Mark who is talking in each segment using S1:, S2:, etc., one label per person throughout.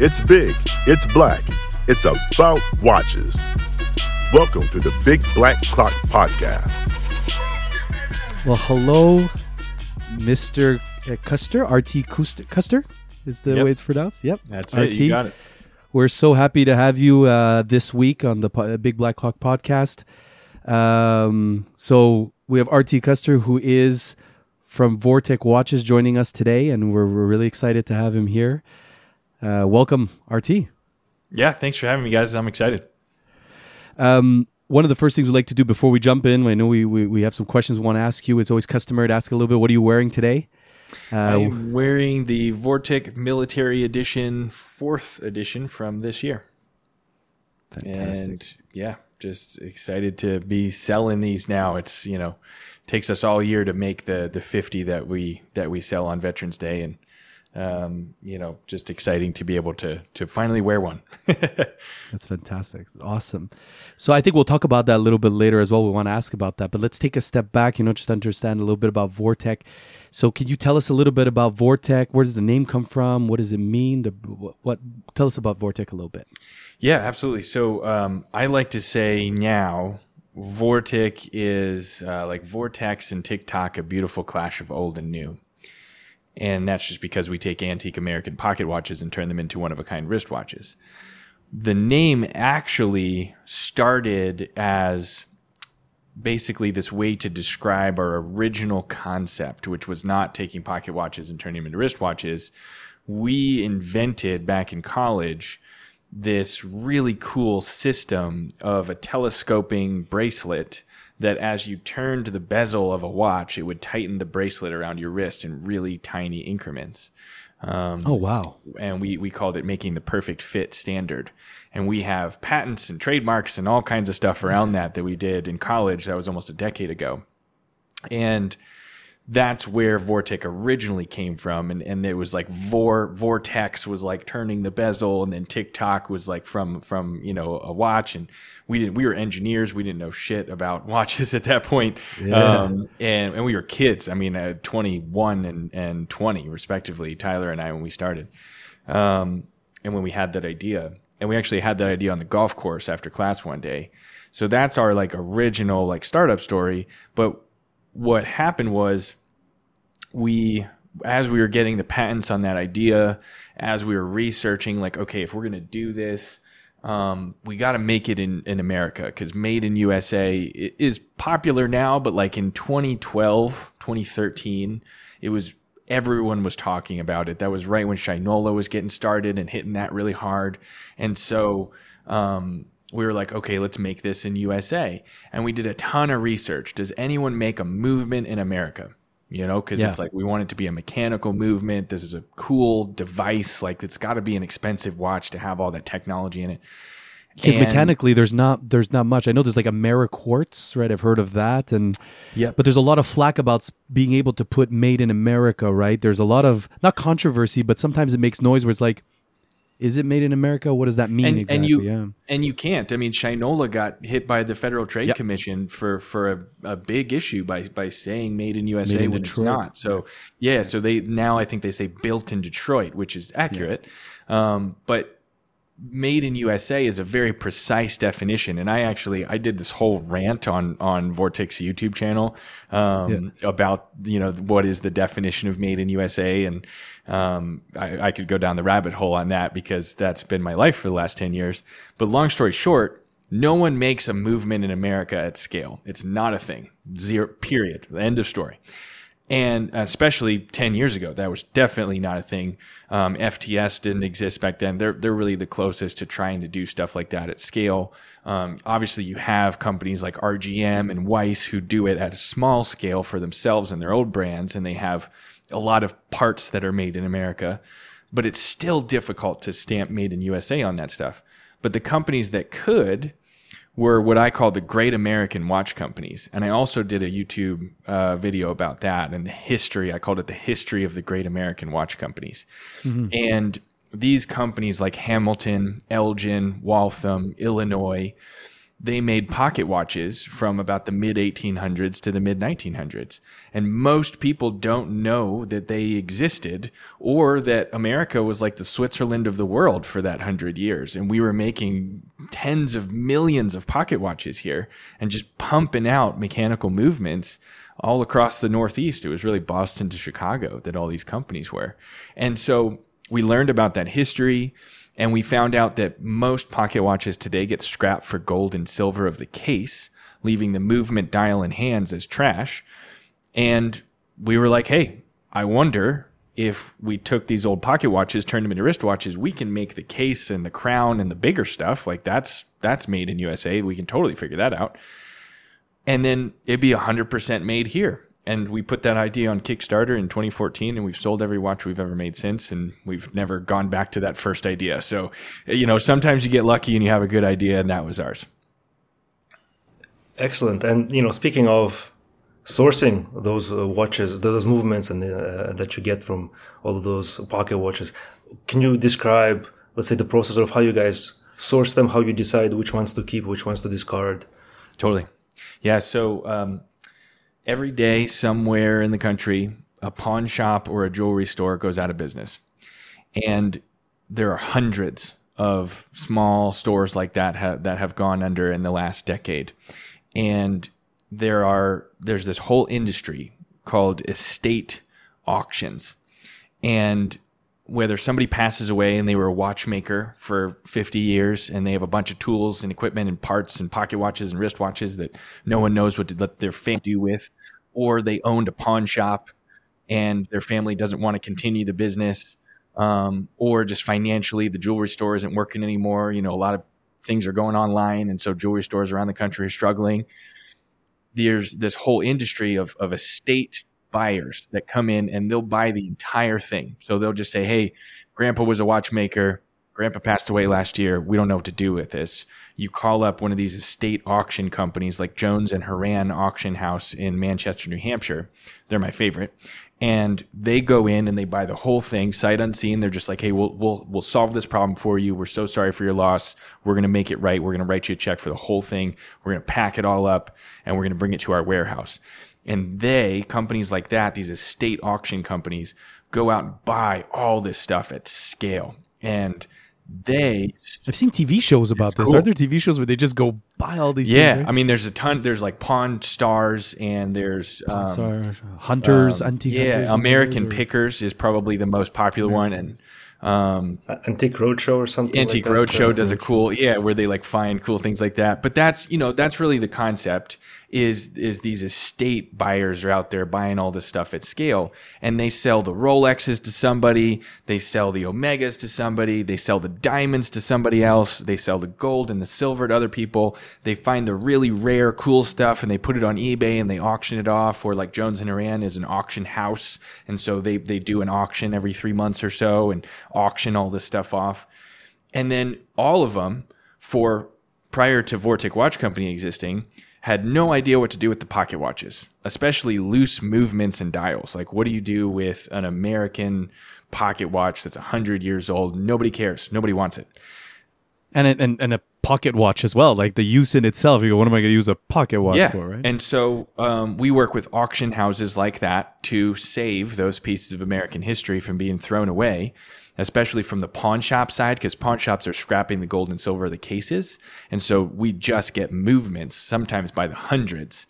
S1: It's big, it's black, it's about watches. Welcome to the Big Black Clock Podcast.
S2: Well, hello, Mr. Custer, RT Custer, Custer is the
S3: Yep.
S2: way it's pronounced. Yep,
S3: That's
S2: RT.
S3: it. You got it.
S2: We're so happy to have you uh, this week on the po- Big Black Clock podcast. Um, so we have RT Custer, who is from Vortic Watches, joining us today, and we're, we're really excited to have him here. Uh, welcome, RT.
S3: Yeah, thanks for having me, guys. I'm excited.
S2: Um, one of the first things we like to do before we jump in, I know we, we, we have some questions we want to ask you. It's always customary to ask a little bit, what are you wearing today? Uh,
S3: I'm wearing the Vortic Military Edition, fourth edition from this year.
S2: fantastic.
S3: And yeah, just excited to be selling these now. It's you know takes us all year to make the the 50 that we that we sell on Veterans Day, and um, you know just exciting to be able to to finally wear one.
S2: That's fantastic. Awesome. So I think we'll talk about that a little bit later as well. We want to ask about that, but let's take a step back, you know, just understand a little bit about Vortic. So can you tell us a little bit about Vortic? Where does the name come from? What does it mean? The, what, what tell us about Vortic a little bit.
S3: Yeah, absolutely. So um, I like to say now, Vortic is uh, like Vortex and TikTok, a beautiful clash of old and new. And that's just because we take antique American pocket watches and turn them into one of a kind wristwatches. The name actually started as basically this way to describe our original concept, which was not taking pocket watches and turning them into wristwatches. We invented back in college this really cool system of a telescoping bracelet that as you turned the bezel of a watch, it would tighten the bracelet around your wrist in really tiny increments. Um,
S2: Oh wow.
S3: and we, we called it making the perfect fit standard. And we have patents and trademarks and all kinds of stuff around that that we did in college. That was almost a decade ago. And that's where Vortic originally came from. And, and it was like Vor, Vortex was like turning the bezel and then TikTok was like from, from, you know, a watch. And we didn't, we were engineers. We didn't know shit about watches at that point.
S2: Yeah.
S3: Um, and, and we were kids. I mean, uh, 21 and, and 20 respectively, Tyler and I, when we started. Um, and when we had that idea, and we actually had that idea on the golf course after class one day. So that's our like original like startup story. But what happened was we as we were getting the patents on that idea, as we were researching, like, okay, if we're gonna do this, um, we got to make it in, in America because made in USA is popular now, but like in 2012, 2013, it was everyone was talking about it. That was right when Shinola was getting started and hitting that really hard. And so, um, we were like, okay, let's make this in USA. And we did a ton of research. Does anyone make a movement in America? You know, because
S2: Yeah.
S3: it's like we want it to be a mechanical movement. This is a cool device. Like it's got to be an expensive watch to have all that technology in it.
S2: Because mechanically, there's not there's not much. I know there's like AmeriQuartz, right? I've heard of that, and
S3: yeah.
S2: but there's a lot of flack about being able to put "Made in America," right? There's a lot of not controversy, but sometimes it makes noise where it's like, "Is it made in America? What does that mean
S3: and,
S2: exactly?"
S3: and you
S2: yeah.
S3: and you can't. I mean, Shinola got hit by the Federal Trade
S2: Yep.
S3: Commission for for a, a big issue by by saying "made in USA"
S2: Made in
S3: when
S2: Detroit.
S3: it's not. So yeah, so they now I think they say "built in Detroit," which is accurate. Um, but made in USA is a very precise definition. And I actually I did this whole rant on on Vortic's YouTube channel um, about you know what is the definition of made in USA, and um, I, I could go down the rabbit hole on that because that's been my life for the last ten years. But long story short. No one makes a movement in America at scale. It's not a thing. Zero, period. End of story and especially 10 years ago that was definitely not a thing. Um, fts didn't exist back then. They're, they're really the closest to trying to do stuff like that at scale. Um, obviously you have companies like rgm and weiss who do it at a small scale for themselves and their old brands and they have a lot of parts that are made in america. But it's still difficult to stamp made in usa on that stuff. But the companies that could were what I call the great American watch companies. And I also did a YouTube uh, video about that and the history. I called it the history of the great American watch companies. And these companies like Hamilton, Elgin, Waltham, Illinois, they made pocket watches from about the mid 1800s to the mid 1900s. And most people don't know that they existed or that America was like the Switzerland of the world for that hundred years. And we were making tens of millions of pocket watches here and just pumping out mechanical movements all across the Northeast. It was really Boston to Chicago that all these companies were. And so we learned about that history and we found out that most pocket watches today get scrapped for gold and silver of the case, leaving the movement dial and hands as trash. And we were like, hey, I wonder if we took these old pocket watches, turned them into wristwatches, we can make the case and the crown and the bigger stuff. Like that's that's made in USA. We can totally figure that out. And then it'd be 100% made here and we put that idea on Kickstarter in 2014, and we've sold every watch we've ever made since, and we've never gone back to that first idea. So, you know, sometimes you get lucky and you have a good idea, and that was ours.
S4: Excellent. And you know, speaking of sourcing those uh, watches, those movements, and uh, that you get from all of those pocket watches, can you describe, let's say, the process of how you guys source them, how you decide which ones to keep, which ones to discard?
S3: Totally. Yeah. So um, every day somewhere in the country, a pawn shop or a jewelry store goes out of business. And there are hundreds of small stores like that ha- that have gone under in the last decade. And there are there's this whole industry called estate auctions. And whether somebody passes away and they were a watchmaker for 50 years and they have a bunch of tools and equipment and parts and pocket watches and wristwatches that no one knows what to let their family do with, or they owned a pawn shop and their family doesn't want to continue the business, um, or just financially the jewelry store isn't working anymore. You know, a lot of things are going online, and so jewelry stores around the country are struggling. There's this whole industry of of estate buyers that come in and they'll buy the entire thing. So they'll just say, "Hey, Grandpa was a watchmaker. Grandpa passed away last year. We don't know what to do with this. You call up one of these estate auction companies like Jones and Horan Auction House in Manchester, New Hampshire. They're my favorite. And they go in and they buy the whole thing sight unseen. They're just like, "Hey, we'll we'll we'll solve this problem for you. We're so sorry for your loss. We're going to make it right. We're going to write you a check for the whole thing. We're going to pack it all up and we're going to bring it to our warehouse." And they, companies like that, these estate auction companies, go out and buy all this stuff at scale. And they
S2: I've seen TV shows about this.
S3: cool.
S2: Are there TV shows where they just go buy all these
S3: yeah
S2: things?
S3: i mean there's a ton there's like pawn stars and there's um,
S2: Sorry, hunters,
S3: um,
S2: antique
S3: yeah
S2: hunters,
S3: american
S2: or-
S3: pickers is probably the most popular one and um,
S4: Antique Roadshow or something.
S3: Antique
S4: like that?
S3: Roadshow does a cool, yeah, where they like find cool things like that. But that's you know that's really the concept is is these estate buyers are out there buying all this stuff at scale, and they sell the Rolexes to somebody, they sell the Omegas to somebody, they sell the diamonds to somebody else, they sell the gold and the silver to other people. They find the really rare, cool stuff and they put it on eBay and they auction it off. Or like Jones and Horan is an auction house, and so they they do an auction every three months or so and auction all this stuff off. And then all of them, for prior to Vortic Watch Company existing, had no idea what to do with the pocket watches, especially loose movements and dials. Like, what do you do with an American pocket watch that's 100 years old? Nobody cares. Nobody wants it.
S2: and, and and a pocket watch as well. Like the use in itself. You go, what am I going to use a pocket watch
S3: yeah.
S2: for? Right.
S3: And so um, we work with auction houses like that to save those pieces of American history from being thrown away, especially from the pawn shop side, because pawn shops are scrapping the gold and silver of the cases. And so we just get movements, sometimes by the hundreds.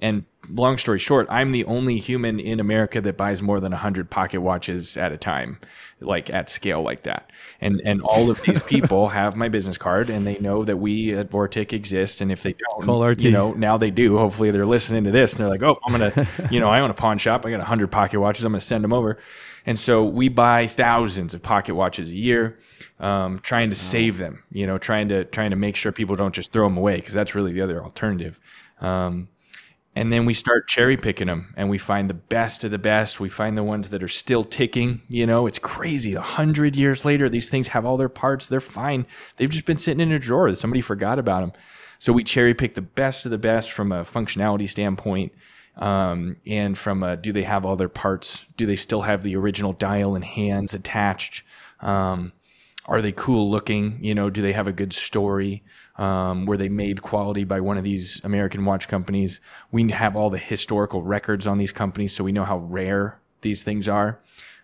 S3: And long story short, I'm the only human in America that buys more than 100 pocket watches at a time, like at scale like that. And and all of these people have my business card and they know that we at Vortic exist. And if they don't,
S2: Call RT.
S3: you know, now they do. Hopefully they're listening to this and they're like, oh, I'm going to, you know, I own a pawn shop. I got 100 pocket watches. I'm going to send them over. And so we buy thousands of pocket watches a year. Um, trying to save them, you know, trying to trying to make sure people don't just throw them away because that's really the other alternative. Um, and then we start cherry picking them and we find the best of the best. We find the ones that are still ticking you know? It's crazy. A hundred years later these things have all their parts. They're fine. They've just been sitting in a drawer somebody forgot about them so we cherry pick the best of the best from a functionality standpoint um, and from a, do they have all their parts do they still have the original dial and hands attached um, are they cool looking? You know, do they have a good story? Um, were they made quality by one of these American watch companies? We have all the historical records on these companies, so we know how rare these things are.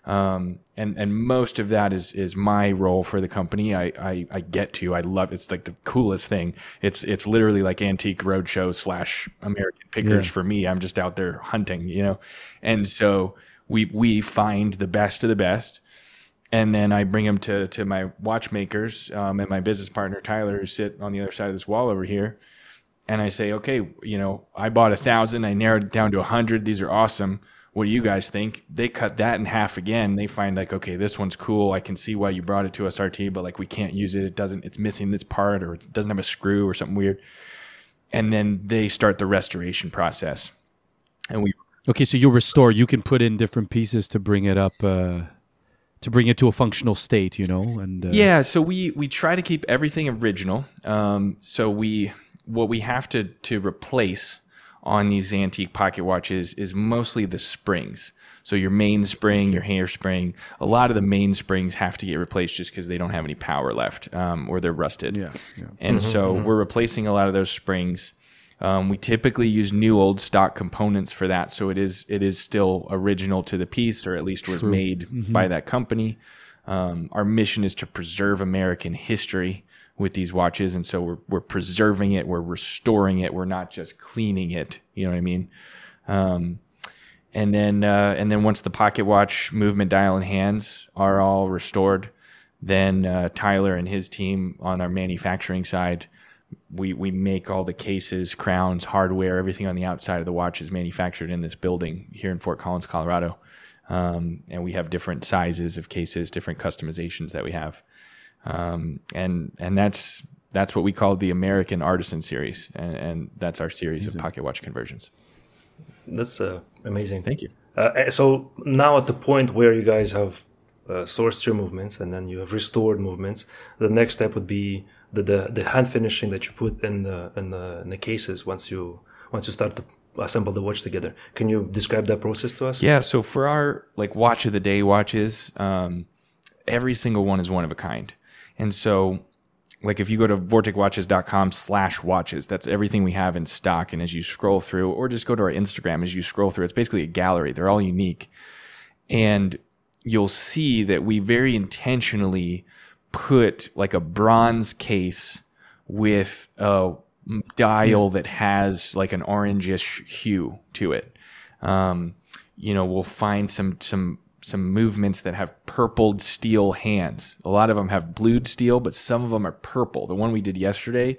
S3: Um, and and most of that is is my role for the company. I, I, I get to. I love. It's like the coolest thing. It's it's literally like antique roadshow slash American pickers
S2: Yeah.
S3: for me. I'm just out there hunting, you know. And so we we find the best of the best, and then I bring them to to my watchmakers um, and my business partner Tyler, who sit on the other side of this wall over here. And I say, okay, you know, I bought a thousand. I narrowed it down to a hundred. These are awesome. What do you guys think? They cut that in half again. They find like, okay, this one's cool. I can see why you brought it to SRT, but like we can't use it. It doesn't. It's missing this part, or it doesn't have a screw, or something weird. And then they start the restoration process. And we
S2: Okay, so you restore. You can put in different pieces to bring it up, uh, to bring it to a functional state. You know, and uh,
S3: Yeah, so we we try to keep everything original. Um, so we what we have to to replace on these antique pocket watches is mostly the springs. So your mainspring, your hairspring, a lot of the mainsprings have to get replaced just because they don't have any power left, um, or they're rusted.
S2: Yeah, yeah.
S3: And so we're replacing a lot of those springs. Um, we typically use new old stock components for that, so it is it is still original to the piece, or at least was made by that company. Um, our mission is to preserve American history with these watches, and so we're we're preserving it, we're restoring it, we're not just cleaning it. You know what I mean? Um, and then uh, and then once the pocket watch movement dial and hands are all restored, then uh, Tyler and his team on our manufacturing side, we we make all the cases, crowns, hardware, everything on the outside of the watch is manufactured in this building here in Fort Collins, Colorado. Um, and we have different sizes of cases, different customizations that we have, um, and and that's that's what we call the American Artisan Series, and, and that's our series of pocket watch conversions.
S4: That's uh, amazing.
S3: Thank you.
S4: Uh, so now at the point where you guys have uh, sourced your movements and then you have restored movements, the next step would be the the, the hand finishing that you put in the in the, in the cases once you once you start to assemble the watch together. Can you describe that process to us?
S3: Yeah, so for our like watch of the day watches, um, every single one is one of a kind. And so like if you go to vorticwatches.com slash watches, that's everything we have in stock. And as you scroll through, or just go to our Instagram as you scroll through, it's basically a gallery. They're all unique. And you'll see that we very intentionally put like a bronze case with a dial that has like an orangish hue to it. Um, you know, we'll find some some some movements that have purpled steel hands. A lot of them have blued steel, but some of them are purple. The one we did yesterday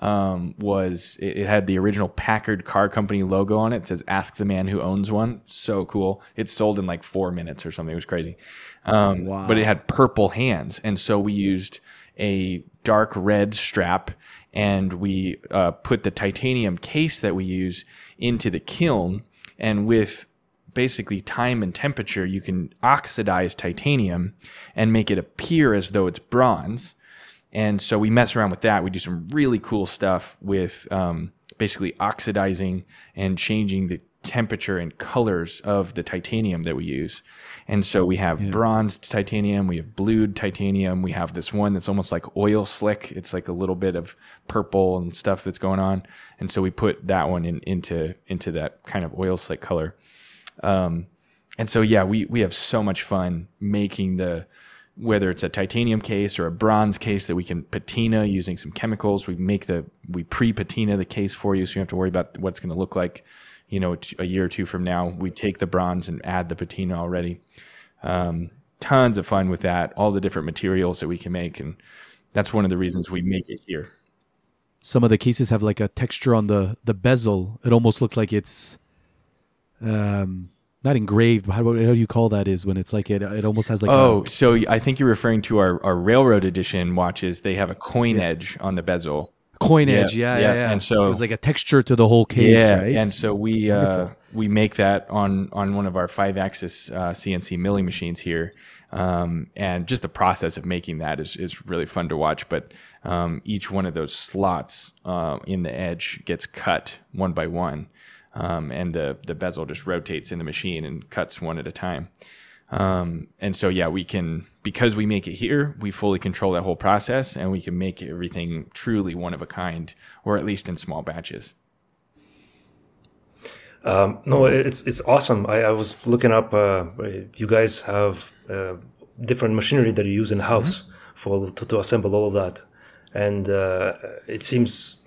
S3: um, was it, it had the original Packard Car Company logo on it. It says "Ask the man who owns one." So cool. It sold in like four minutes or something. It was crazy. Um, But it had purple hands, and so we used a dark red strap, and we uh, put the titanium case that we use into the kiln, and with basically time and temperature, you can oxidize titanium and make it appear as though it's bronze. And so we mess around with that. We do some really cool stuff with um, basically oxidizing and changing the temperature and colors of the titanium that we use. And so we have bronzed titanium, we have blued titanium, we have this one that's almost like oil slick. It's like a little bit of purple and stuff that's going on. And so we put that one in, into into that kind of oil slick color. Um, and so yeah, we we have so much fun making the whether it's a titanium case or a bronze case that we can patina using some chemicals. We make the we pre patina the case for you, so you don't have to worry about what it's going to look like. You know, a year or two from now, we take the bronze and add the patina already. Um, tons of fun with that. All the different materials that we can make, and that's one of the reasons we make it here.
S2: Some of the cases have like a texture on the the bezel. It almost looks like it's um not engraved, but how, how do you call that? Is when it's like it it almost has like
S3: Oh, so I think you're referring to our, our railroad edition watches. They have a coin edge on the bezel.
S2: a coin
S3: yeah,
S2: edge. Yeah, yeah,
S3: yeah.
S2: yeah.
S3: And so-
S2: it's like a texture to the whole case.
S3: yeah,
S2: right?
S3: and so we uh, we make that on on one of our five axis uh, CNC milling machines here, um, and just the process of making that is is really fun to watch. But um, each one of those slots uh, in the edge gets cut one by one, um, and the the bezel just rotates in the machine and cuts one at a time. Um, and so, yeah, we can, because we make it here, we fully control that whole process and we can make everything truly one of a kind, or at least in small batches.
S4: Um, no, it's it's awesome. I, I was looking up. Uh, you guys have uh, different machinery that you use in house mm-hmm. for to, to, assemble all of that, and uh, it seems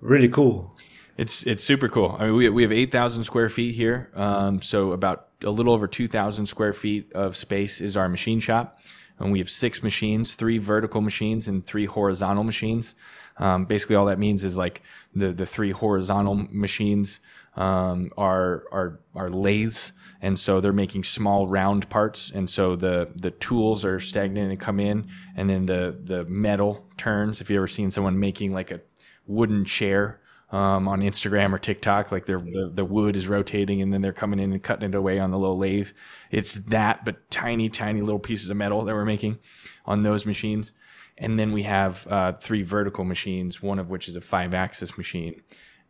S4: really cool.
S3: It's it's super cool. I mean, we we have eight thousand square feet here, um, so about a little over two thousand square feet of space is our machine shop, and we have six machines, three vertical machines and three horizontal machines. Um, basically, all that means is like the the three horizontal machines um, are are are lathes, and so they're making small round parts, and so the the tools are stagnant and come in, and then the the metal turns. If you ever seen someone making like a wooden chair um, on Instagram or TikTok, like the the wood is rotating and then they're coming in and cutting it away on the little lathe. It's that, but tiny, tiny little pieces of metal that we're making on those machines. And then we have uh, three vertical machines, one of which is a five axis machine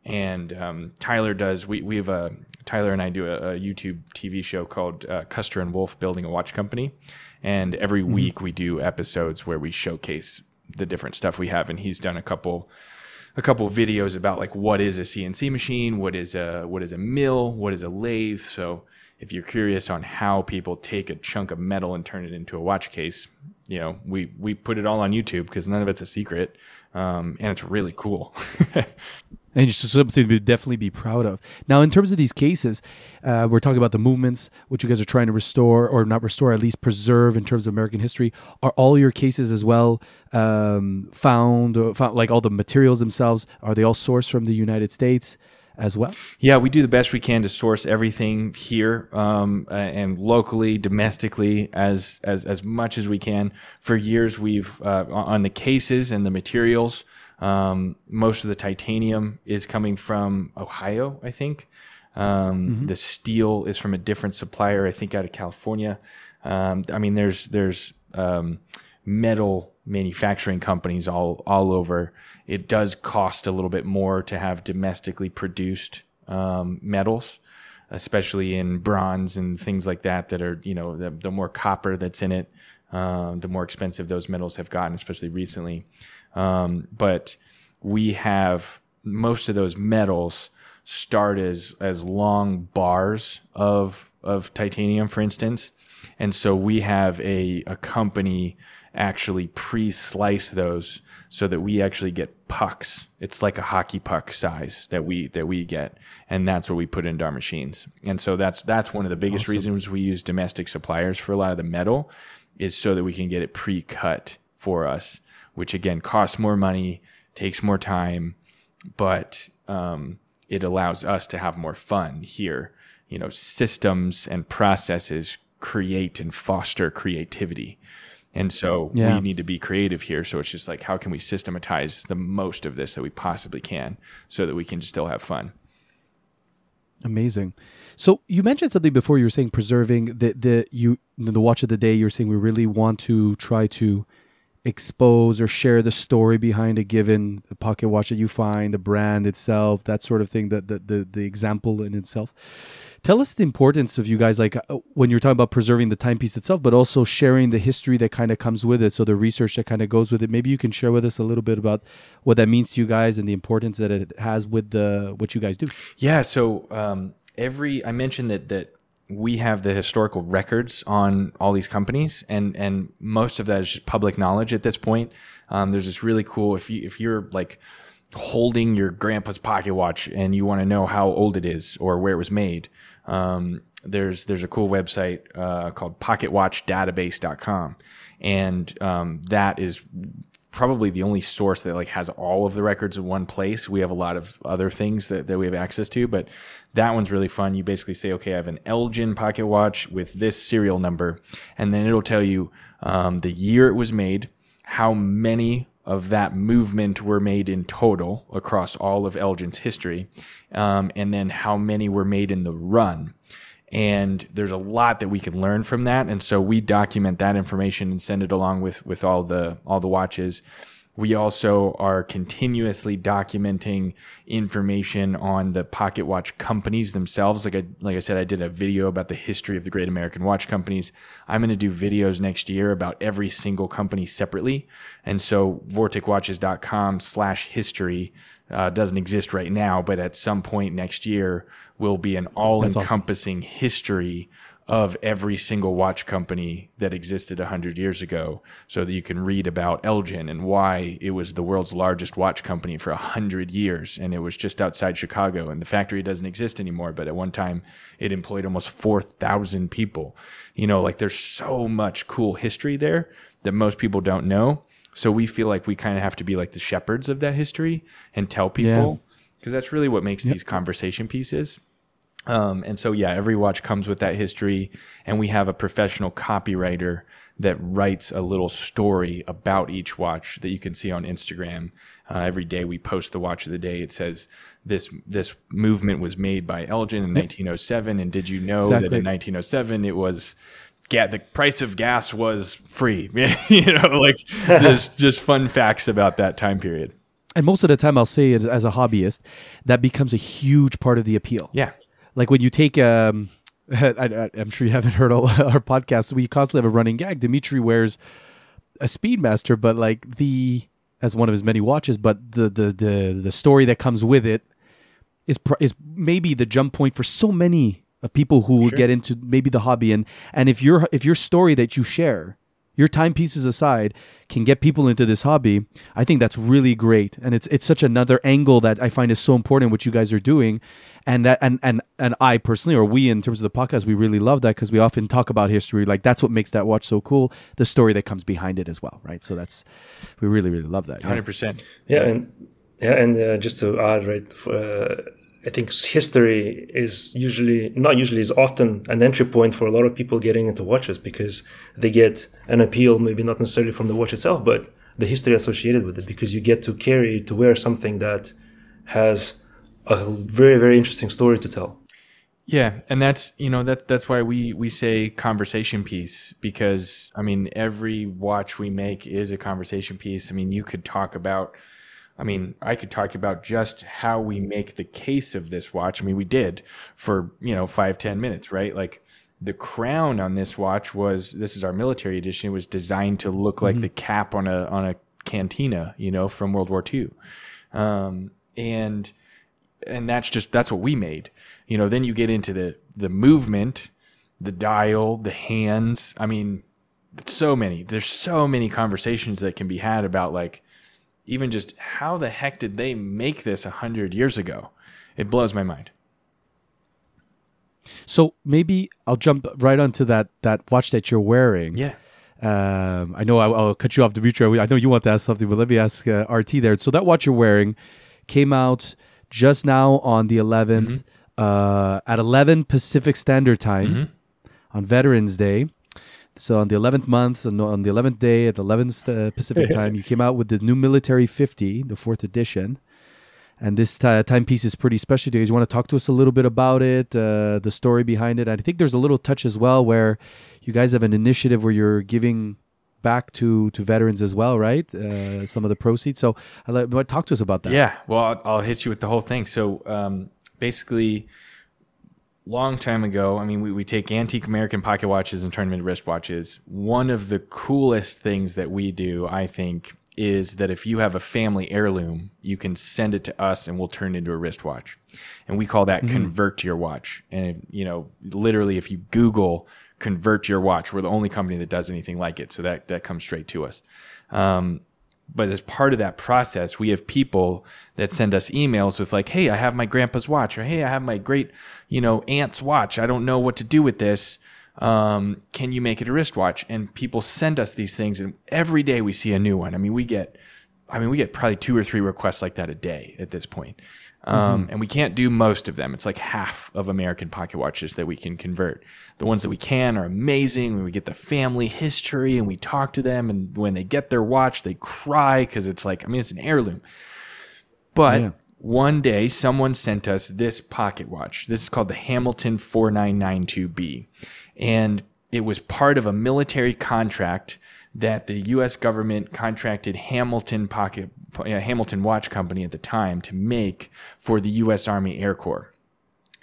S3: and um, Tyler does. We we have a Tyler and I do a, a YouTube TV show called uh, Custer and Wolf Building a Watch Company, and every mm-hmm. week we do episodes where we showcase the different stuff we have. And he's done a couple a couple videos about like what is a CNC machine, what is a what is a mill, what is a lathe. So if you're curious on how people take a chunk of metal and turn it into a watch case, you know, we we put it all on YouTube because none of it's a secret, um, and it's really cool.
S2: and just something to definitely be proud of. Now, in terms of these cases, uh, we're talking about the movements, which you guys are trying to restore, or not restore, at least preserve in terms of American history. Are all your cases as well um, found, found, like all the materials themselves, are they all sourced from the United States? As well,
S3: yeah, we do the best we can to source everything here um, and locally, domestically, as as as much as we can. For years, we've uh, on the cases and the materials. Um, most of the titanium is coming from Ohio, I think. Um, mm-hmm. The steel is from a different supplier, I think, out of California. Um, I mean, there's there's um, metal manufacturing companies all all over. It does cost a little bit more to have domestically produced um, metals, especially in bronze and things like that. That are you know the, the more copper that's in it, uh, the more expensive those metals have gotten, especially recently. Um, but we have most of those metals start as as long bars of of titanium, for instance, and so we have a a company actually pre-slice those so that we actually get pucks. It's like a hockey puck size that we that we get, and that's what we put into our machines. And so that's that's one of the biggest awesome. reasons we use domestic suppliers for a lot of the metal, is so that we can get it pre-cut for us which again costs more money, takes more time, but um, it allows us to have more fun here. You know, systems and processes create and foster creativity. And so yeah. we need to be creative here. So it's just like, how can we systematize the most of this that we possibly can so that we can still have fun?
S2: Amazing. So you mentioned something before. You were saying preserving the the you the watch of the day. You were saying we really want to try to expose or share the story behind a given pocket watch that you find, the brand itself, that sort of thing, the, the, the, the example in itself. Tell us the importance of you guys, like uh, when you're talking about preserving the timepiece itself, but also sharing the history that kind of comes with it. So the research that kind of goes with it. Maybe you can share with us a little bit about what that means to you guys and the importance that it has with the what you guys do.
S3: Yeah. So um, every I mentioned that that we have the historical records on all these companies, and and most of that is just public knowledge at this point. Um, there's this really cool if you if you're like holding your grandpa's pocket watch and you want to know how old it is or where it was made. Um, there's there's a cool website uh, called pocketwatchdatabase.com, and um, that is probably the only source that like has all of the records in one place. We have a lot of other things that, that we have access to, but that one's really fun. You basically say, okay, I have an Elgin pocket watch with this serial number, and then it'll tell you um, the year it was made, how many of that movement were made in total across all of Elgin's history, um, and then how many were made in the run and there's a lot that we can learn from that and so we document that information and send it along with with all the all the watches We also are continuously documenting information on the pocket watch companies themselves. Like I, like I said, I did a video about the history of the great American watch companies. I'm going to do videos next year about every single company separately. And so vorticwatches.com slash history uh, doesn't exist right now, but at some point next year will be an all encompassing awesome. history of every single watch company that existed 100 years ago so that you can read about Elgin and why it was the world's largest watch company for 100 years and it was just outside Chicago and the factory doesn't exist anymore but at one time it employed almost 4,000 people you know like there's so much cool history there that most people don't know so we feel like we kind of have to be like the shepherds of that history and tell people because yeah. that's really what makes yep. these conversation pieces um, and so, yeah, every watch comes with that history, and we have a professional copywriter that writes a little story about each watch that you can see on Instagram. Uh, every day we post the watch of the day. It says this this movement was made by Elgin in 1907, and did you know exactly. that in 1907 it was yeah, the price of gas was free. you know, like just just fun facts about that time period.
S2: And most of the time, I'll say as a hobbyist, that becomes a huge part of the appeal.
S3: Yeah,
S2: like when you take um I, am sure you haven't heard all our podcasts. We constantly have a running gag. Dimitri wears a Speedmaster, but like the as one of his many watches, but the the the the story that comes with it is is maybe the jump point for so many of people who sure. will get into maybe the hobby. And and if your if your story that you share your timepieces aside can get people into this hobby i think that's really great. And it's it's such another angle that i find is so important what you guys are doing. And that and and and i personally or we in terms of the podcast we really love that because we often talk about history. Like that's what makes that watch so cool. The story that comes behind it as well right? So that's we really really love that.
S3: 100%
S4: yeah and yeah and uh, just to add right for, uh, I think history is usually not usually is often an entry point for a lot of people getting into watches because they get an appeal, maybe not necessarily from the watch itself, but the history associated with it because you get to carry to wear something that has a very very interesting story to tell.
S3: Yeah, and that's you know that that's why we we say conversation piece because I mean every watch we make is a conversation piece. I mean you could talk about I mean, I could talk about just how we make the case of this watch. I mean, we did for, you know, five ten minutes, right? Like the crown on this watch was this is our military edition. It was designed to look mm-hmm. like the cap on a on a cantina, you know, from World War II. Um, and and that's just that's what we made. You know, then you get into the the movement, the dial, the hands. I mean, so many. There's so many conversations that can be had about like even just how the heck did they make this 100 years ago? It blows my mind.
S2: So maybe I'll jump right onto that that watch that you're wearing.
S3: Yeah.
S2: Um, I know I'll, I'll, cut you off, Dimitri. I know you want to ask something, but let me ask uh, RT there. So that watch you're wearing came out just now on the 11th mm-hmm. uh, at 11 Pacific Standard Time mm-hmm. on Veterans Day. So on the 11th month, on the 11th day at the 11th uh, Pacific time, you came out with the new Military 50, the fourth edition. And this t- timepiece is pretty special to you. You want to talk to us a little bit about it, uh, the story behind it. I think there's a little touch as well where you guys have an initiative where you're giving back to to veterans as well, right? Uh, some of the proceeds. So, I'll let, talk to us about that.
S3: Yeah, well, I'll, I'll hit you with the whole thing. So, um, basically, long time ago, I mean, we, we take antique American pocket watches and turn them into wristwatches. One of the coolest things that we do, I think, is that if you have a family heirloom, you can send it to us and we'll turn it into a wristwatch. And we call that mm-hmm. convert your watch. And, you know, literally, if you Google convert your watch, we're the only company that does anything like it. So that, that comes straight to us. Um, but as part of that process, we have people that send us emails with like, "Hey, I have my grandpa's watch," or "Hey, I have my great, you know, aunt's watch. I don't know what to do with this. Um, can you make it a wristwatch?" And people send us these things, and every day we see a new one. I mean, we get, I mean, we get probably two or three requests like that a day at this point. Um, mm-hmm. And we can't do most of them. It's like half of American pocket watches that we can convert. The ones that we can are amazing. We get the family history and we talk to them, and when they get their watch, they cry because it's like, I mean, it's an heirloom. But yeah. one day, someone sent us this pocket watch. This is called the Hamilton 4992B. And it was part of a military contract that the U.S. government contracted Hamilton Pocket uh, Hamilton Watch Company at the time to make for the U.S. Army Air Corps,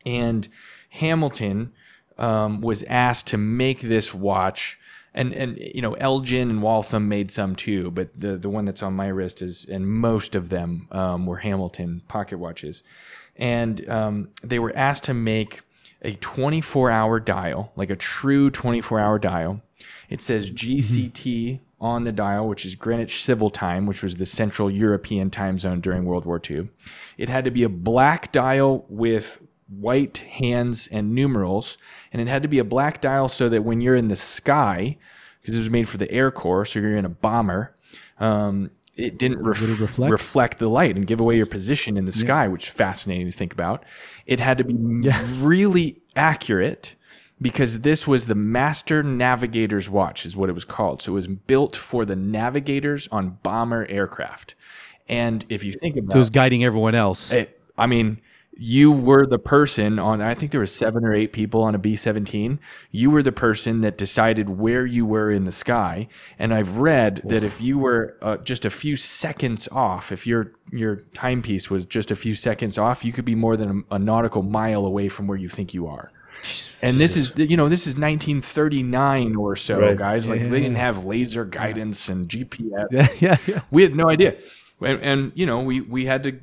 S3: and Hamilton um, was asked to make this watch. And and you know Elgin and Waltham made some too, but the the one that's on my wrist is, and most of them um, were Hamilton pocket watches, and um, they were asked to make a 24 hour dial, like a true 24 hour dial. It says GCT on the dial, which is Greenwich Civil Time, which was the Central European time zone during World War II. It had to be a black dial with white hands and numerals, and it had to be a black dial so that when you're in the sky, because it was made for the Air Corps, so you're in a bomber, um, it didn't ref-
S2: it reflect?
S3: reflect? the light and give away your position in the sky, which is fascinating to think about. It had to be really accurate because this was the Master Navigator's Watch, is what it was called. So it was built for the navigators on bomber aircraft. And if you think about
S2: So it was guiding everyone else.
S3: it, I mean, you were the person on, I think there were seven or eight people on a B 17. You were the person that decided where you were in the sky. And I've read that if you were uh, just a few seconds off, if your, your timepiece was just a few seconds off, you could be more than a, a nautical mile away from where you think you are. And this is, you know, this is 1939 or so,
S4: Right.
S3: guys. Like they didn't have laser guidance and GPS
S2: yeah, yeah, yeah.
S3: we had no idea. And, and you know we we had to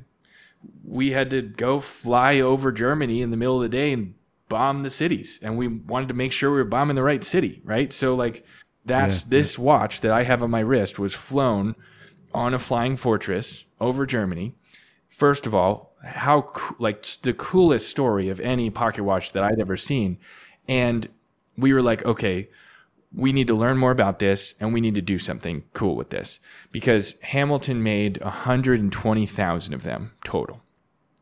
S3: we had to go fly over germany in the middle of the day and bomb the cities. And we wanted to make sure we were bombing the right city right? So like that's this watch that i have on my wrist was flown on a flying fortress over germany. First of all how coo- like the coolest story of any pocket watch that i'd ever seen. And we were like okay we need to learn more about this and we need to do something cool with this. Because Hamilton made 120,000 of them total.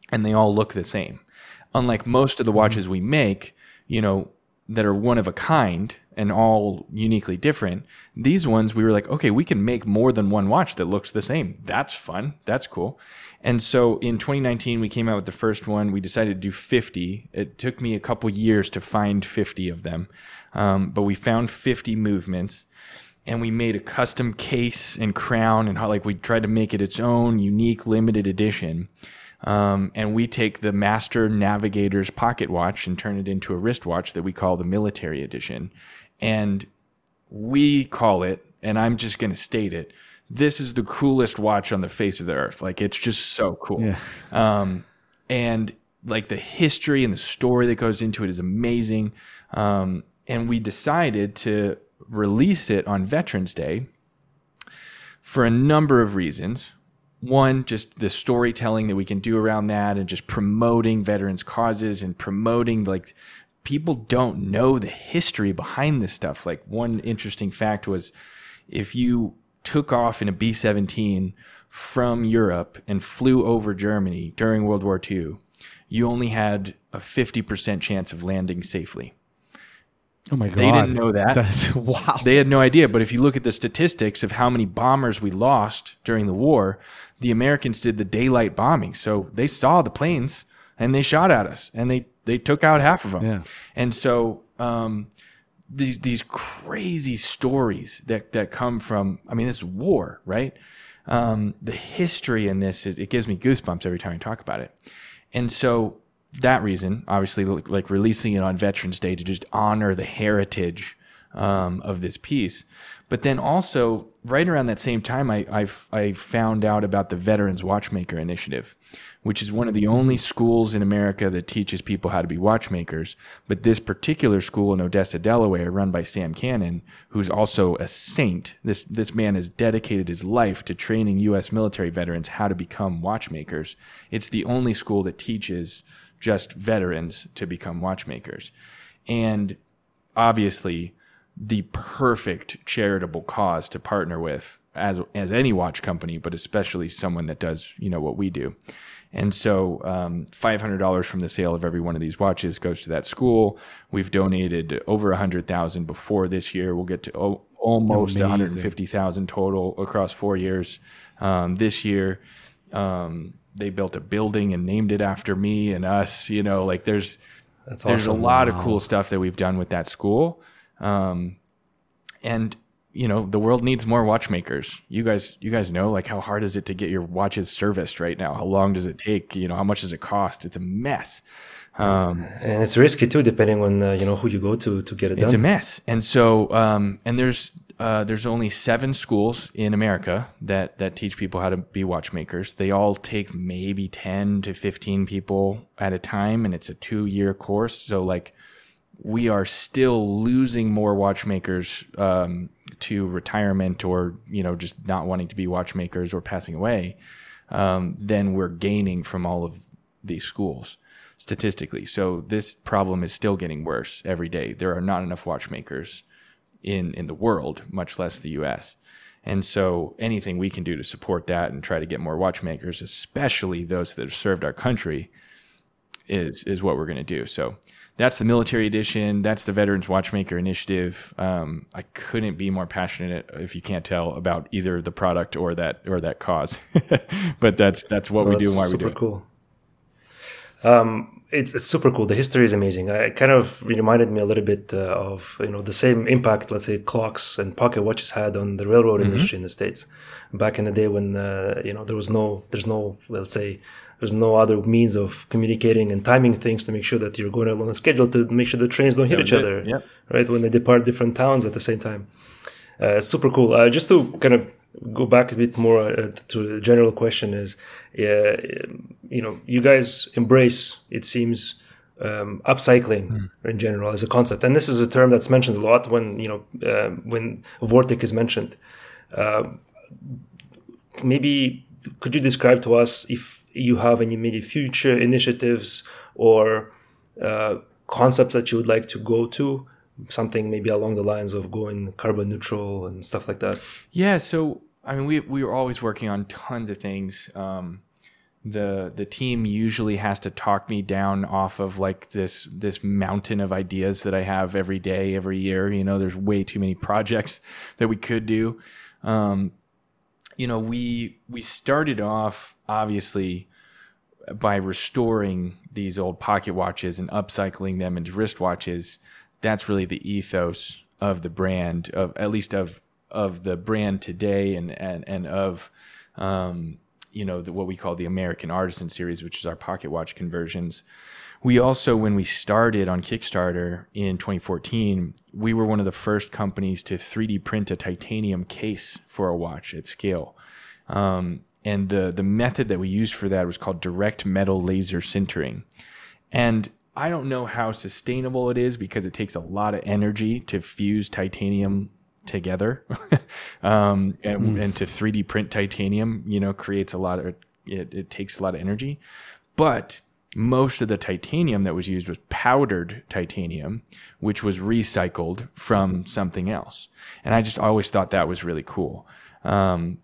S3: And they all look the same. Unlike most of the mm-hmm. watches we make, you know, that are one of a kind and all uniquely different, these ones we were like, okay, we can make more than one watch that looks the same. That's fun. That's cool. And so in 2019, we came out with the first one. We decided to do 50. It took me a couple years to find 50 of them, um, but we found 50 movements and we made a custom case and crown and how like we tried to make it its own unique limited edition um, and we take the master navigator's pocket watch and turn it into a wristwatch that we call the military edition and we call it and i'm just going to state it this is the coolest watch on the face of the earth like it's just so cool
S2: Yeah.
S3: um, and like the history and the story that goes into it is amazing. Um, and we decided to release it on Veterans Day for a number of reasons. One, just the storytelling that we can do around that and just promoting veterans' causes and promoting like people don't know the history behind this stuff. Like one interesting fact was if you took off in a B 17 from Europe and flew over Germany during World War II, you only had a 50% chance of landing safely.
S2: Oh my god.
S3: They didn't know that.
S2: That's wow.
S3: They had no idea. But if you look at the statistics of how many bombers we lost during the war, the Americans did the daylight bombing. So they saw the planes and they shot at us and they, they took out half of them.
S2: Yeah.
S3: And so, um, these, these crazy stories that, that come from, I mean, this is war, right? Um, the history in this is, it gives me goosebumps every time I talk about it. And so that reason, obviously, like, like releasing it on Veterans Day to just honor the heritage um, of this piece. But then also, right around that same time, I, I've, I found out about the Veterans Watchmaker Initiative, which is one of the only schools in America that teaches people how to be watchmakers. But this particular school in Odessa, Delaware, run by Sam Cannon, who's also a saint. This this man has dedicated his life to training U.S. military veterans how to become watchmakers. It's the only school that teaches just veterans to become watchmakers, and obviously the perfect charitable cause to partner with as as any watch company, but especially someone that does you know what we do. And so, um, five hundred dollars from the sale of every one of these watches goes to that school. We've donated over a hundred thousand before this year. We'll get to o- almost one hundred and fifty thousand total across four years. Um, this year, um, they built a building and named it after me and us. You know, like there's
S4: That's
S3: there's
S4: awesome.
S3: a lot of cool stuff that we've done with that school. Um, and you know the world needs more watchmakers. You guys you guys know like how hard is it to get your watches serviced right now? How long does it take? You know how much does it cost? It's a mess. Um,
S4: and it's risky too depending on uh, you know who you go to to get it
S3: it's
S4: done.
S3: a mess. And so um, and there's uh, there's only seven schools in America that that teach people how to be watchmakers. They all take maybe ten to fifteen people at a time, and it's a two year course. So like, we are still losing more watchmakers um, to retirement or you know just not wanting to be watchmakers or passing away um, than we're gaining from all of these schools statistically. So this problem is still getting worse every day. There are not enough watchmakers in in the world, much less the U.S. And so anything we can do to support that and try to get more watchmakers, especially those that have served our country, is is what we're going to do. So that's the military edition. That's the Veterans Watchmaker Initiative. Um, I couldn't be more passionate, if you can't tell, about either the product or that or that cause. but that's that's what
S4: Well,
S3: we do and why we do
S4: super
S3: it.
S4: cool um it's, it's super cool the history is amazing it kind of reminded me a little bit uh, of you know the same impact let's say clocks and pocket watches had on the railroad
S3: Mm-hmm.
S4: industry in the states back in the day when uh, you know there was no there's no let's say there's no other means of communicating and timing things to make sure that you're going along a schedule to make sure the trains don't hit
S3: That
S4: each other
S3: Yep.
S4: right when they depart different towns at the same time uh, super cool. Uh, just to kind of go back a bit more uh, to the general question is, you know, you guys embrace, it seems, um, upcycling in general as a concept, and this is a term that's mentioned a lot when you know um when Vortic is mentioned. Uh, maybe could you describe to us if you have any maybe future initiatives or uh, concepts that you would like to go to something maybe along the lines of going carbon neutral and stuff like that
S3: Yeah, so I mean, we we were always working on tons of things. Um, the the team usually has to talk me down off of like this this mountain of ideas that I have every day, every year. You know, there's way too many projects that we could do. Um, you know, we we started off obviously by restoring these old pocket watches and upcycling them into wristwatches. That's really the ethos of the brand, of at least of of the brand today, and and and of um, you know the, what we call the American Artisan series, which is our pocket watch conversions. We also, when we started on Kickstarter in 2014, we were one of the first companies to 3D print a titanium case for a watch at scale. Um, and the the method that we used for that was called direct metal laser sintering. And I don't know how sustainable it is because it takes a lot of energy to fuse titanium together, um, and, and to 3D print titanium. You know, creates a lot of it. It takes a lot of energy, but most of the titanium that was used was powdered titanium, which was recycled from something else. And I just always thought that was really cool. Um,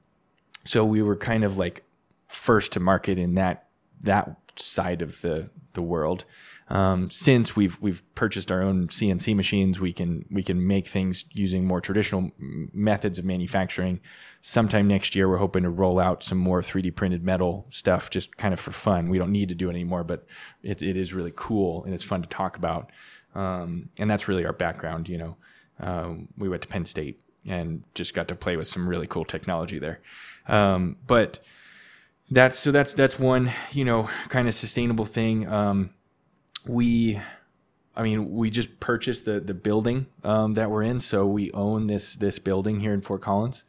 S3: so we were kind of like first to market in that that side of the the world. Um, since we've we've purchased our own CNC machines, we can we can make things using more traditional methods of manufacturing. Sometime next year, we're hoping to roll out some more 3D printed metal stuff, just kind of for fun. We don't need to do it anymore, but it, it is really cool and it's fun to talk about. Um, and that's really our background. You know, um, we went to Penn State and just got to play with some really cool technology there. Um, but that's so that's that's one you know kind of sustainable thing. Um, we, I mean, we just purchased the the building um, that we're in, so we own this this building here in Fort Collins,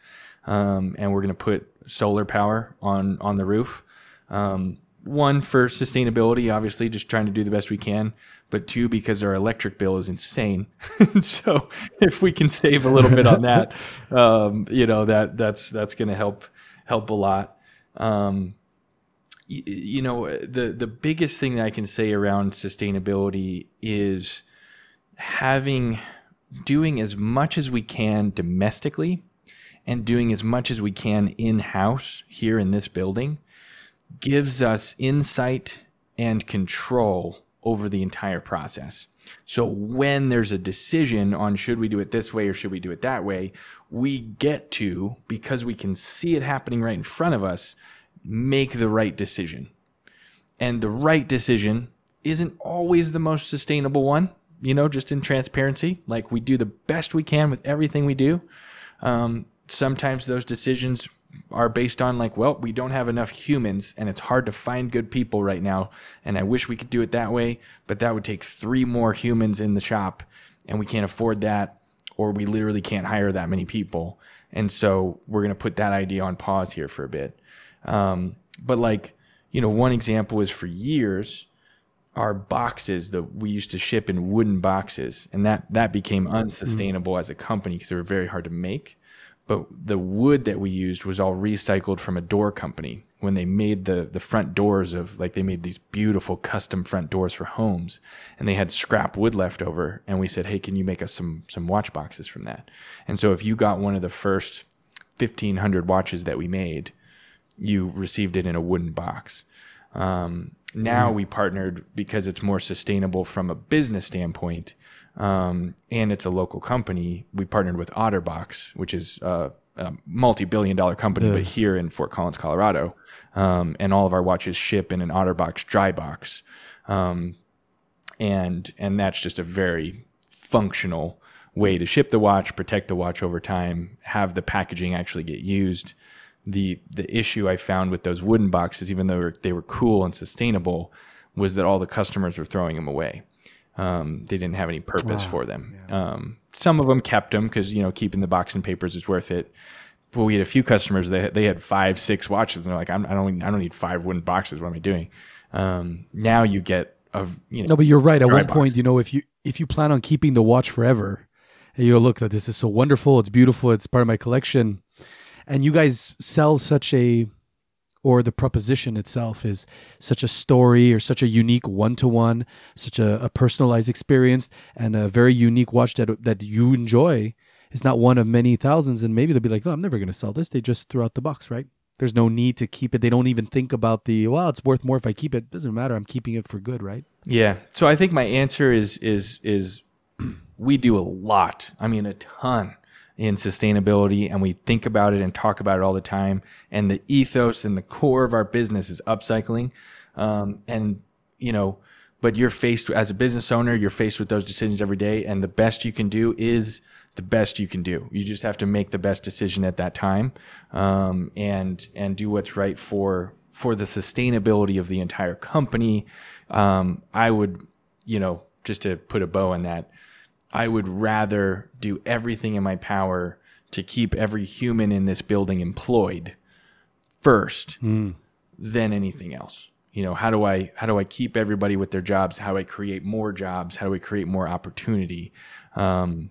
S3: um, and we're going to put solar power on on the roof. Um, one for sustainability, obviously, just trying to do the best we can. But two, because our electric bill is insane. so if we can save a little bit on that, um, you know that that's that's going to help help a lot. Um, y- you know the the biggest thing that I can say around sustainability is having doing as much as we can domestically and doing as much as we can in house here in this building gives us insight and control over the entire process. So when there's a decision on should we do it this way or should we do it that way, we get to, because we can see it happening right in front of us, make the right decision. And the right decision isn't always the most sustainable one, you know, just in transparency. Like we do the best we can with everything we do. Um, sometimes those decisions are based on like, well, we don't have enough humans and it's hard to find good people right now. And I wish we could do it that way, but that would take three more humans in the shop and we can't afford that or we literally can't hire that many people. And so we're going to put that idea on pause here for a bit. Um, but like, you know, one example is for years, our boxes that we used to ship in wooden boxes, and that that became unsustainable mm. as a company because they were very hard to make. But the wood that we used was all recycled from a door company when they made the the front doors of like they made these beautiful custom front doors for homes, and they had scrap wood left over, and we said, hey, can you make us some some watch boxes from that? And so if you got one of the first fifteen hundred watches that we made, you received it in a wooden box. Um, now mm-hmm. we partnered because it's more sustainable from a business standpoint, um, and it's a local company. We partnered with OtterBox, which is a, a multi-billion-dollar company, yeah. but here in Fort Collins, Colorado, um, and all of our watches ship in an OtterBox dry box, um, and and that's just a very functional way to ship the watch, protect the watch over time, have the packaging actually get used the the issue I found with those wooden boxes, even though they were cool and sustainable, was that all the customers were throwing them away. Um, they didn't have any purpose wow. for them. Yeah. Um, some of them kept them because you know keeping the box and papers is worth it. But we had a few customers that they had five, six watches, and they're like, I'm, I don't, I don't need five wooden boxes. What am I doing? Um, now you get a, you know.
S2: No, but you're right. At one box. point, you know, if you if you plan on keeping the watch forever, and you look, that this is so wonderful, it's beautiful, it's part of my collection and you guys sell such a or the proposition itself is such a story or such a unique one-to-one such a, a, personalized experience and a very unique watch that that you enjoy is not one of many thousands. And maybe they'll be like oh i'm never going to sell this. They just threw out the box right? There's no need to keep it. They don't even think about the well it's worth more if i keep it. Doesn't matter. I'm keeping it for good right?
S3: Yeah. So i think my answer is is is we do a lot. I mean a ton in sustainability and we think about it and talk about it all the time. And the ethos and the core of our business is upcycling. Um, and, you know, but you're faced as a business owner, you're faced with those decisions every day. And the best you can do is the best you can do. You just have to make the best decision at that time, um, and, and do what's right for, for the sustainability of the entire company. Um, I would, you know, just to put a bow on that, I would rather do everything in my power to keep every human in this building employed first mm. than anything else. You know, how do I how do I keep everybody with their jobs? How do I create more jobs? How do we create more opportunity? Um,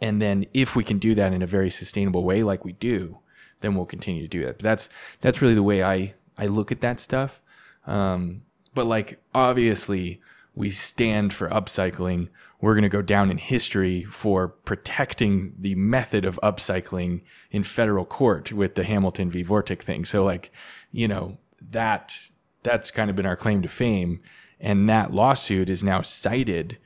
S3: and then if we can do that in a very sustainable way, like we do, then we'll continue to do that. But that's that's really the way I I look at that stuff. Um, but like obviously we stand for upcycling we're going to go down in history for protecting the method of upcycling in federal court with the Hamilton v. Vortic thing. So like, you know, that that's kind of been our claim to fame. And that lawsuit is now cited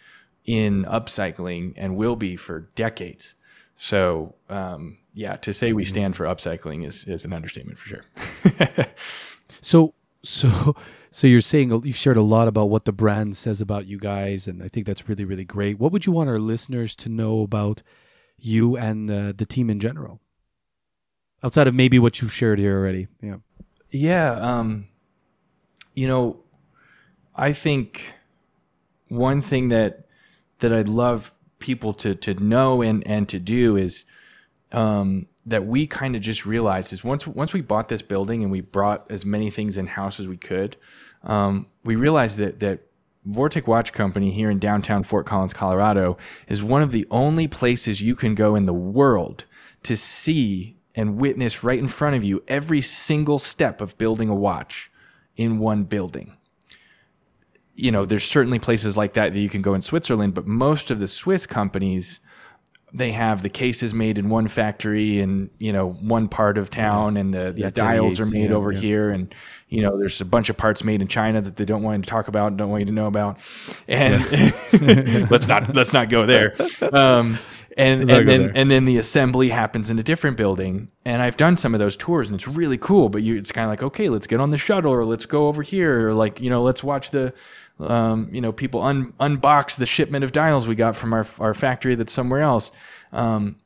S3: in upcycling and will be for decades. So, um, yeah, to say we stand for upcycling is, is an understatement for sure.
S2: so, so so you're saying you've shared a lot about what the brand says about you guys, and I think that's really, really great. What would you want our listeners to know about you and uh, the team in general, outside of maybe what you've shared here already? Yeah.
S3: Yeah. Um, you know, I think one thing that that I'd love people to to know and and to do is um, that we kind of just realized is once once we bought this building and we brought as many things in house as we could, um, we realized that that Vortic Watch Company here in downtown Fort Collins, Colorado, is one of the only places you can go in the world to see and witness right in front of you every single step of building a watch in one building. You know, there's certainly places like that that you can go in Switzerland, but most of the Swiss companies they have the cases made in one factory in you know one part of town, and the, the, the dials are made yeah, over yeah. here, and you know there's a bunch of parts made in China that they don't want you to talk about, don't want you to know about, and yeah. let's not let's not go there. Um, and, and then and then the assembly happens in a different building. And I've done some of those tours, and it's really cool. But you, it's kind of like, okay, let's get on the shuttle, or let's go over here, or like you know, let's watch the um, you know, people un- unbox the shipment of dials we got from our our factory that's somewhere else. Um,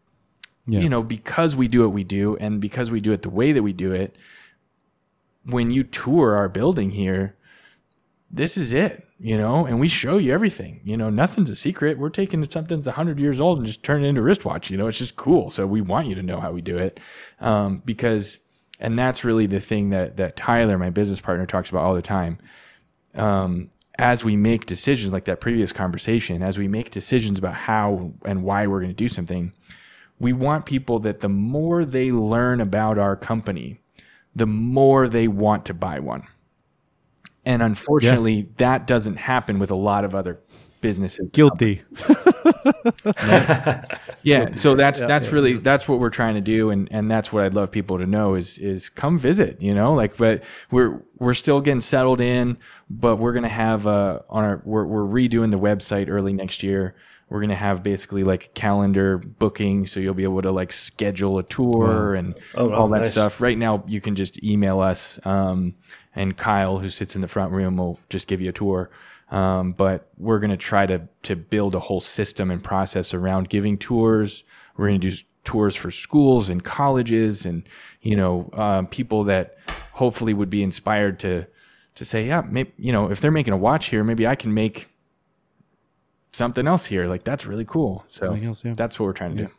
S2: Yeah.
S3: you know, because we do what we do and because we do it the way that we do it, when you tour our building here, this is it, you know, and we show you everything. You know, nothing's a secret. We're taking something that's 100 years old and just turn it into wristwatch. You know, it's just cool. So we want you to know how we do it um, because, and that's really the thing that, that Tyler, my business partner, talks about all the time. Um, as we make decisions like that previous conversation, as we make decisions about how and why we're going to do something, we want people that the more they learn about our company, the more they want to buy one. And unfortunately, that doesn't happen with a lot of other businesses.
S2: Guilty.
S3: Yeah, so that's that's really that's what we're trying to do, and and that's what I'd love people to know is is come visit. You know, like but we're we're still getting settled in, but we're gonna have uh on our we're we're redoing the website early next year. We're gonna have basically like calendar booking, so you'll be able to like schedule a tour and
S4: Oh, wow,
S3: all that
S4: nice.
S3: stuff. Right now, you can just email us, um, and Kyle, who sits in the front room, will just give you a tour. Um, but we're going to try to to build a whole system and process around giving tours. We're going to do tours for schools and colleges, and you know, um, people that hopefully would be inspired to to say, yeah, maybe you know, if they're making a watch here, maybe I can make something else here. Like that's really cool. So
S2: else, yeah.
S3: that's what we're trying to do.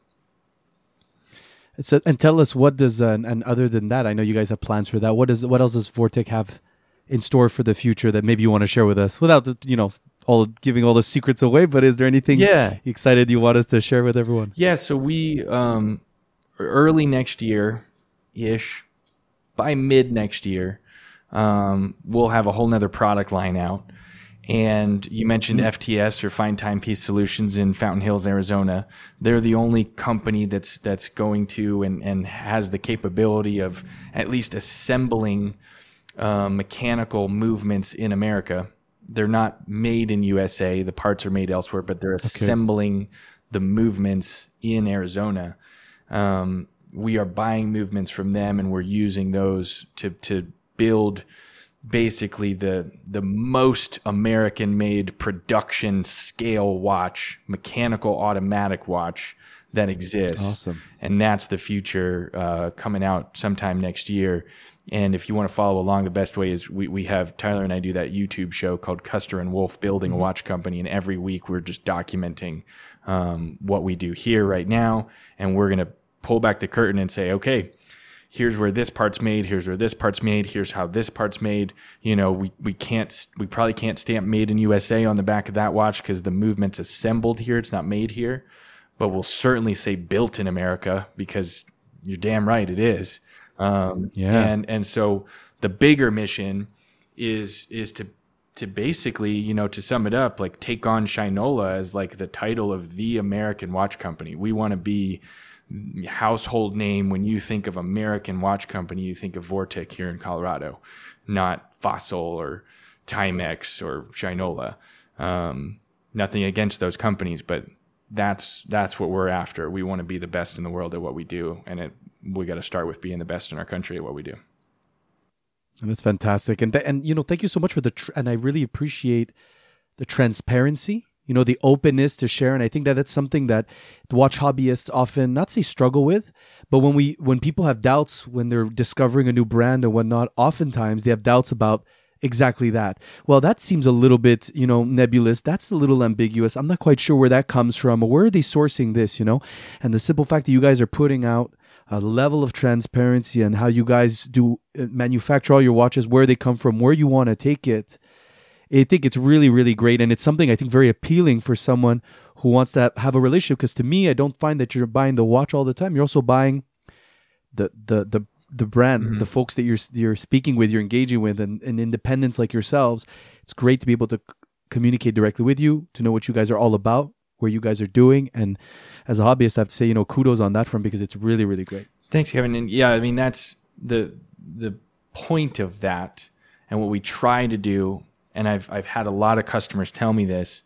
S2: So, and tell us what does uh, and, and other than that, I know you guys have plans for that. What does what else does Vortic have in store for the future that maybe you want to share with us without you know all giving all the secrets away? But is there anything
S3: Yeah.
S2: excited you want us to share with everyone?
S3: Yeah, so we um early next year ish, by mid next year, um, we'll have a whole nother product line out. And you mentioned FTS or Fine Timepiece Solutions in Fountain Hills, Arizona. They're the only company that's that's going to and, and has the capability of at least assembling uh, mechanical movements in America. They're not made in USA. The parts are made elsewhere, but they're assembling the movements in Arizona. Um, we are buying movements from them, and we're using those to to build basically the the most American made production scale watch, mechanical automatic watch that exists.
S2: Awesome.
S3: And that's the future uh, coming out sometime next year. And if you want to follow along, the best way is we, we have Tyler and I do that YouTube show called Custer and Wolf Building a Watch Company. And every week we're just documenting um, what we do here right now. And we're going to pull back the curtain and say, okay, here's where this part's made here's where this part's made here's how this part's made. You know we, we can't we probably can't stamp made in usa on the back of that watch because the movement's assembled here it's not made here. But we'll certainly say built in america because you're damn right it is. Um,
S2: Yeah.
S3: and and so the bigger mission is is to to basically you know to sum it up like take on shinola as like the title of the american watch company. We want to be household name when you think of American watch company, you think of Vortic here in Colorado, not Fossil or Timex or Shinola. Um, nothing against those companies, but that's that's what we're after. We want to be the best in the world at what we do, and it we got to start with being the best in our country at what we do.
S2: And that's fantastic. And th- and you know, thank you so much for the tr- and I really appreciate the transparency. You know, the openness to share, and I think that that's something that the watch hobbyists often not say struggle with, but when we when people have doubts when they're discovering a new brand and whatnot, oftentimes they have doubts about exactly that. Well, that seems a little bit, you know, nebulous. That's a little ambiguous. I'm not quite sure where that comes from where are they sourcing this, you know? And the simple fact that you guys are putting out a level of transparency and how you guys do uh, manufacture all your watches, where they come from, where you want to take it. I think it's really, really great. And it's something I think very appealing for someone who wants to have a relationship. Because to me, I don't find that you're buying the watch all the time. You're also buying the, the, the, the brand, mm-hmm. the folks that you're you're speaking with, you're engaging with, and, and independents like yourselves. It's great to be able to c- communicate directly with you, to know what you guys are all about, where you guys are doing, and as a hobbyist, I have to say, you know, kudos on that front because it's really, really great.
S3: Thanks, Kevin. And yeah, I mean that's the the point of that, and what we try to do. And I've I've had a lot of customers tell me this,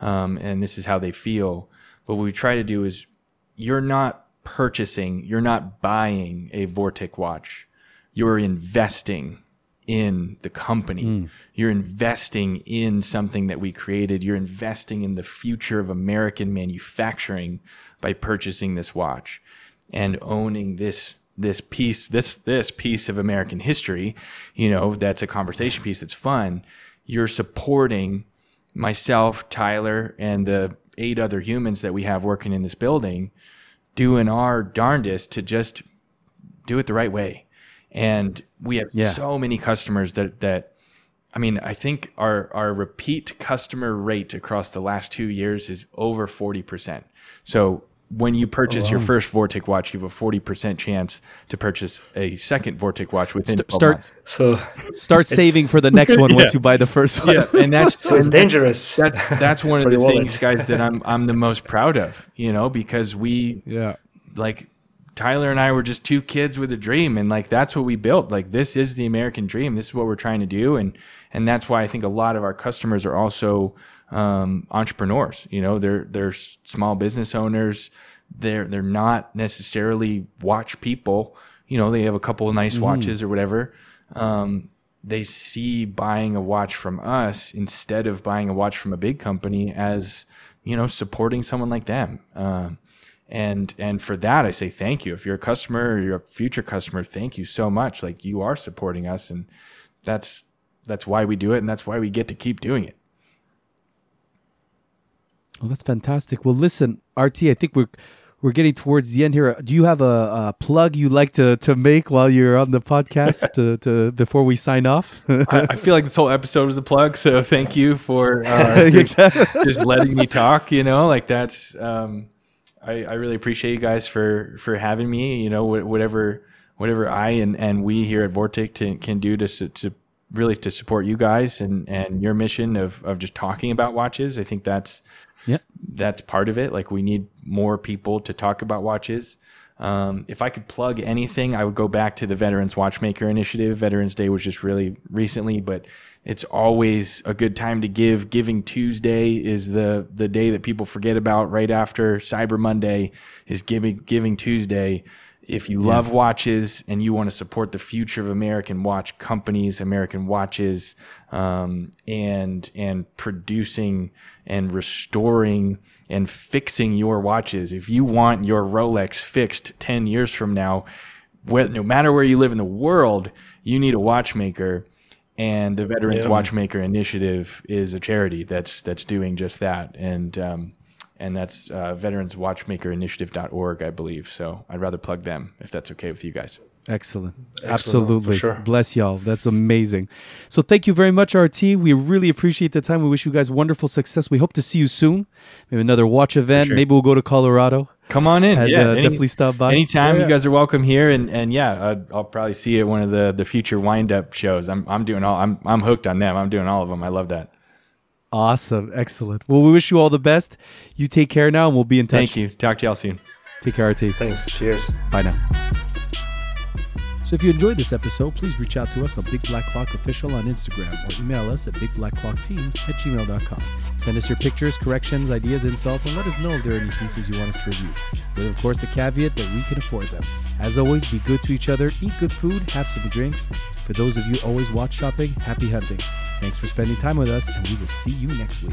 S3: um, and this is how they feel. But what we try to do is, you're not purchasing, you're not buying a Vortic watch, you're investing in the company. You're investing in something that we created. You're investing in the future of American manufacturing by purchasing this watch. and owning this this piece this this piece of American history, you know, that's a conversation piece that's fun. You're supporting myself, Tyler, and the eight other humans that we have working in this building, doing our darndest to just do it the right way. And we have
S2: Yeah.
S3: so many customers that that I mean, I think our our repeat customer rate across the last two years is over forty percent. So when you purchase your first Vortic watch, you have a forty percent chance to purchase a second Vortic watch within
S2: St- start-
S3: months.
S4: So
S2: Start saving for the next one once you buy the first one.
S3: Yeah, and that's
S4: so it's
S3: and
S4: dangerous.
S3: That's that's one of the
S4: your wallet.
S3: things, guys, that I'm I'm the most proud of. You know, because we
S2: Yeah.
S3: like Tyler and I were just two kids with a dream and like that's what we built. Like this is the American dream. This is what we're trying to do and and that's why I think a lot of our customers are also um, entrepreneurs. You know, they're they're small business owners. They're they're not necessarily watch people. You know, they have a couple of nice watches or whatever. Um, they see buying a watch from us instead of buying a watch from a big company as you know supporting someone like them. Um, and and for that i say thank you if you're a customer or you're a future customer thank you so much like you are supporting us and that's that's why we do it and that's why we get to keep doing it
S2: Well, that's fantastic. Well, listen, RT, I think we're we're getting towards the end here. Do you have a, a plug you like to, to make while you're on the podcast to, to before we sign off?
S3: I, I feel like this whole episode was a plug so thank you for uh, just, just letting me talk you know like that's um I, I really appreciate you guys for for having me you know whatever whatever i and and we here at vortic to, can do to to really to support you guys and and your mission of of just talking about watches i think that's
S2: Yeah.
S3: that's part of it. Like we need more people to talk about watches. Um, if I could plug anything, I would go back to the Veterans Watchmaker Initiative. Veterans Day was just really recently, but it's always a good time to give. Giving Tuesday is the the day that people forget about. Right after Cyber Monday is Giving Giving Tuesday. If you love watches and you want to support the future of American watch companies, American watches, um, and and producing and restoring and fixing your watches, if you want your Rolex fixed ten years from now, where, no matter where you live in the world, you need a watchmaker. And the Veterans
S4: Yeah.
S3: Watchmaker Initiative is a charity that's that's doing just that. And um, and that's uh, veteranswatchmakerinitiative.org, I believe. So I'd rather plug them if that's okay with you guys.
S2: Excellent.
S4: Excellent,
S2: Absolutely.
S4: for sure.
S2: Bless y'all. That's amazing. So thank you very much, RT. We really appreciate the time. We wish you guys wonderful success. We hope to see you soon. Maybe another watch event.
S3: sure.
S2: Maybe we'll go to Colorado.
S3: Come on in.
S2: And,
S3: yeah,
S2: uh,
S3: any-
S2: definitely stop by.
S3: Anytime
S2: Yeah,
S3: you guys are welcome here, and and yeah, I'd, I'll probably see you at one of the the future wind up shows. I'm I'm doing all I'm I'm hooked on them. I'm doing all of them. I love that.
S2: Awesome. Excellent. Well, we wish you all the best. You take care now, and we'll be in touch.
S3: Thank you. Talk to y'all soon.
S2: Take care, RT.
S4: Thanks. Cheers.
S2: Bye now. So if you enjoyed this episode, please reach out to us on Big Black Clock Official on Instagram or email us at bigblackclockteam at gmail.com. Send us your pictures, corrections, ideas, insults, and let us know if there are any pieces you want us to review. With, of course, the caveat that we can afford them. As always, be good to each other, eat good food, have some drinks. For those of you always watch shopping, happy hunting. Thanks for spending time with us, and we will see you next week.